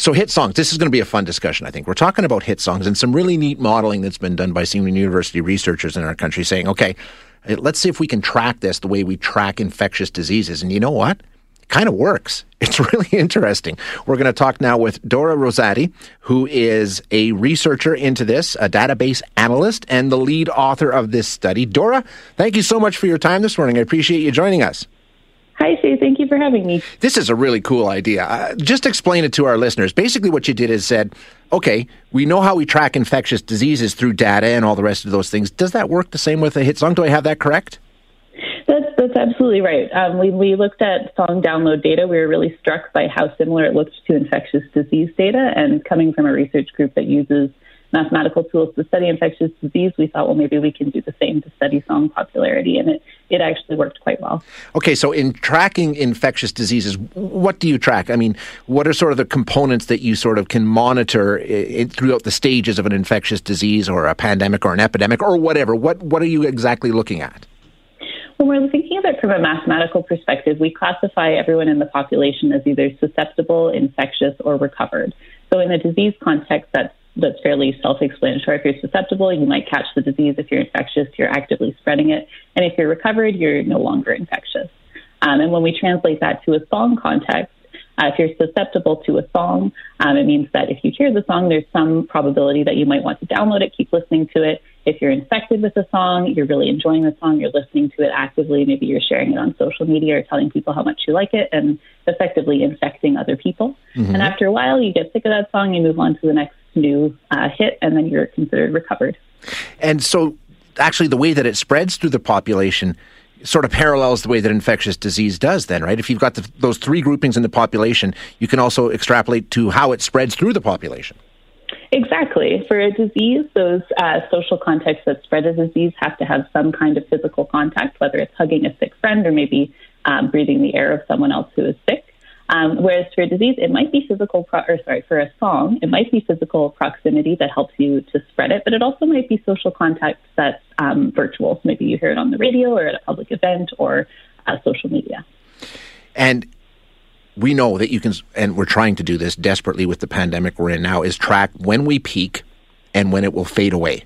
So, hit songs. This is going to be a fun discussion, I think. We're talking about hit songs and some really neat modeling that's been done by some university researchers in our country saying, okay, eh, let's see if we can track this the way we track infectious diseases. And you know what? It kind of works. It's really interesting. We're going to talk now with Dora Rosati, who is a researcher into this, a database analyst, and the lead author of this study. Dora, thank you so much for your time this morning. I appreciate you joining us. Hi, Shay. Thank you for having me. This is a really cool idea. Uh, just explain it to our listeners. Basically, what you did is said, okay, we know how we track infectious diseases through data and all the rest of those things. Does that work the same with a hit song? Do I have that correct? That's that's absolutely right. Um, we we looked at song download data. We were really struck by how similar it looked to infectious disease data. And coming from a research group that uses mathematical tools to study infectious disease, we thought, well, maybe we can do the same to study song popularity, and it, it actually worked quite well. Okay, so in tracking infectious diseases, what do you track? I mean, what are sort of the components that you sort of can monitor throughout the stages of an infectious disease or a pandemic or an epidemic or whatever? What, what are you exactly looking at? When we're thinking of it from a mathematical perspective, we classify everyone in the population as either susceptible, infectious, or recovered. So in the disease context, that's that's fairly self-explanatory. If you're susceptible, you might catch the disease. If you're infectious, you're actively spreading it. And if you're recovered, you're no longer infectious. Um, and when we translate that to a song context, uh, if you're susceptible to a song, um, it means that if you hear the song, there's some probability that you might want to download it, keep listening to it. If you're infected with a song, you're really enjoying the song, you're listening to it actively, maybe you're sharing it on social media or telling people how much you like it and effectively infecting other people. Mm-hmm. And after a while, you get sick of that song, you move on to the next new uh, hit, and then you're considered recovered. And so, actually, the way that it spreads through the population sort of parallels the way that infectious disease does then right if you've got the, those three groupings in the population you can also extrapolate to how it spreads through the population Exactly. For a disease, those uh, social contexts that spread a disease have to have some kind of physical contact, whether it's hugging a sick friend or maybe um, breathing the air of someone else who is sick. Um, whereas for a disease, it might be physical, pro- or sorry, for a song, it might be physical proximity that helps you to spread it, but it also might be social contact that's um, virtual. So maybe you hear it on the radio or at a public event or uh, social media. And we know that you can, and we're trying to do this desperately with the pandemic we're in now, is track when we peak and when it will fade away.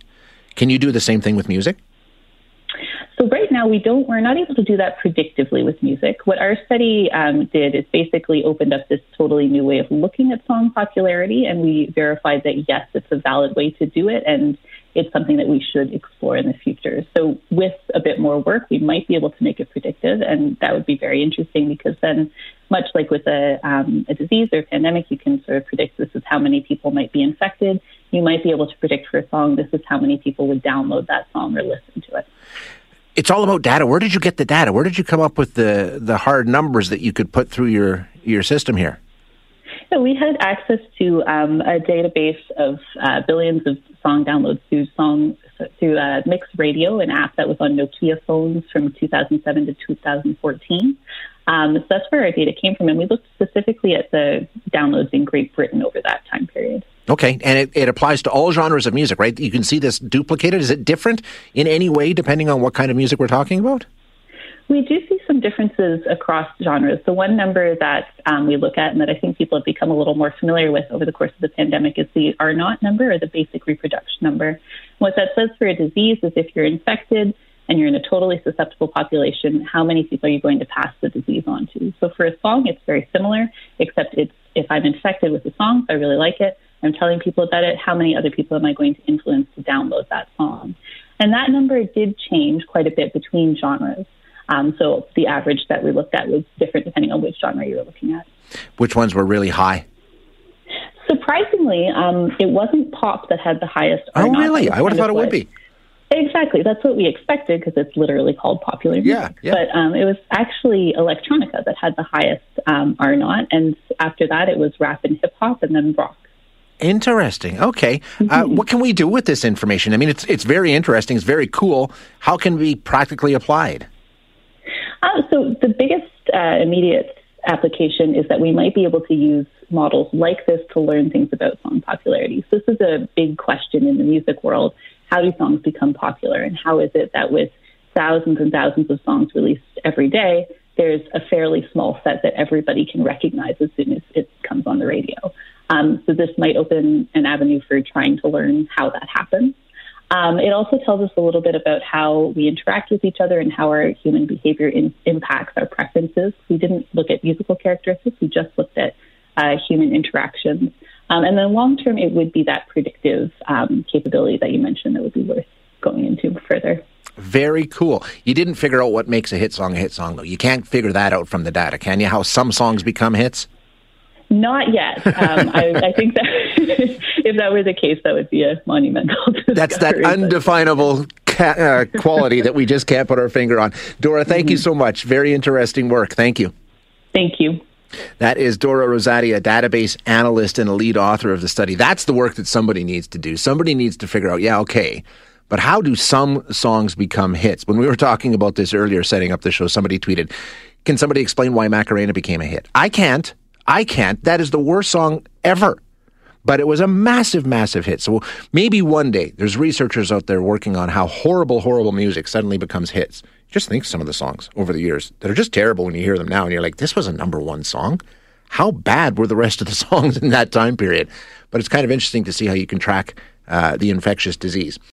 Can you do the same thing with music? So right now we don't, we're not able to do that predictively with music. What our study um, did is basically opened up this totally new way of looking at song popularity, and we verified that yes, it's a valid way to do it, and it's something that we should explore in the future. So with a bit more work, we might be able to make it predictive, and that would be very interesting because then, much like with a, um, a disease or a pandemic, you can sort of predict this is how many people might be infected. You might be able to predict for a song this is how many people would download that song or listen to it it's all about data. Where did you get the data? Where did you come up with the the hard numbers that you could put through your your system here? We had access to um, a database of uh, billions of song downloads through song through uh, Mix Radio, an app that was on Nokia phones from 2007 to 2014. Um, so that's where our data came from, and we looked specifically at the downloads in Great Britain over that time period. Okay, and it, it applies to all genres of music, right? You can see this duplicated. Is it different in any way depending on what kind of music we're talking about? We do see some differences across genres. The one number that um, we look at and that I think people have become a little more familiar with over the course of the pandemic is the R naught number or the basic reproduction number. What that says for a disease is if you're infected and you're in a totally susceptible population, how many people are you going to pass the disease on to? So for a song, it's very similar, except it's if I'm infected with a song, if I really like it, I'm telling people about it, how many other people am I going to influence to download that song? And that number did change quite a bit between genres. Um, so the average that we looked at was different depending on which genre you were looking at. Which ones were really high? Surprisingly, um, it wasn't pop that had the highest. Oh, really? I would have thought it would be. Exactly. That's what we expected because it's literally called popular music. Yeah, yeah. But um, it was actually electronica that had the highest um, R naught, and after that it was rap and hip hop, and then rock. Interesting. Okay. Uh, what can we do with this information? I mean, it's it's very interesting. It's very cool. How can we practically applied? Uh, so the biggest uh, immediate application is that we might be able to use models like this to learn things about song popularity. So this is a big question in the music world. How do songs become popular? And how is it that with thousands and thousands of songs released every day, there's a fairly small set that everybody can recognize as soon as it comes on the radio? Um, so this might open an avenue for trying to learn how that happens. Um, it also tells us a little bit about how we interact with each other and how our human behavior in, impacts our preferences. We didn't look at musical characteristics, we just looked at uh, human interactions. Um, and then long term, it would be that predictive um, capability that you mentioned that would be worth going into further. Very cool. You didn't figure out what makes a hit song a hit song, though. You can't figure that out from the data, can you? How some songs become hits? Not yet. Um, I, I, think that if that were the case, that would be a monumental. Discovery. That's that undefinable ca- uh, quality that we just can't put our finger on. Dora, thank mm-hmm. you so much. Very interesting work. Thank you. Thank you. That is Dora Rosati, a database analyst and a lead author of the study. That's the work that somebody needs to do. Somebody needs to figure out, yeah, okay, but how do some songs become hits? When we were talking about this earlier, setting up the show, somebody tweeted, Can somebody explain why Macarena became a hit? I can't. I can't. That is the worst song ever. But it was a massive, massive hit. So maybe one day there's researchers out there working on how horrible, horrible music suddenly becomes hits. Just think some of the songs over the years that are just terrible when you hear them now and you're like, this was a number one song. How bad were the rest of the songs in that time period? But it's kind of interesting to see how you can track uh, the infectious disease.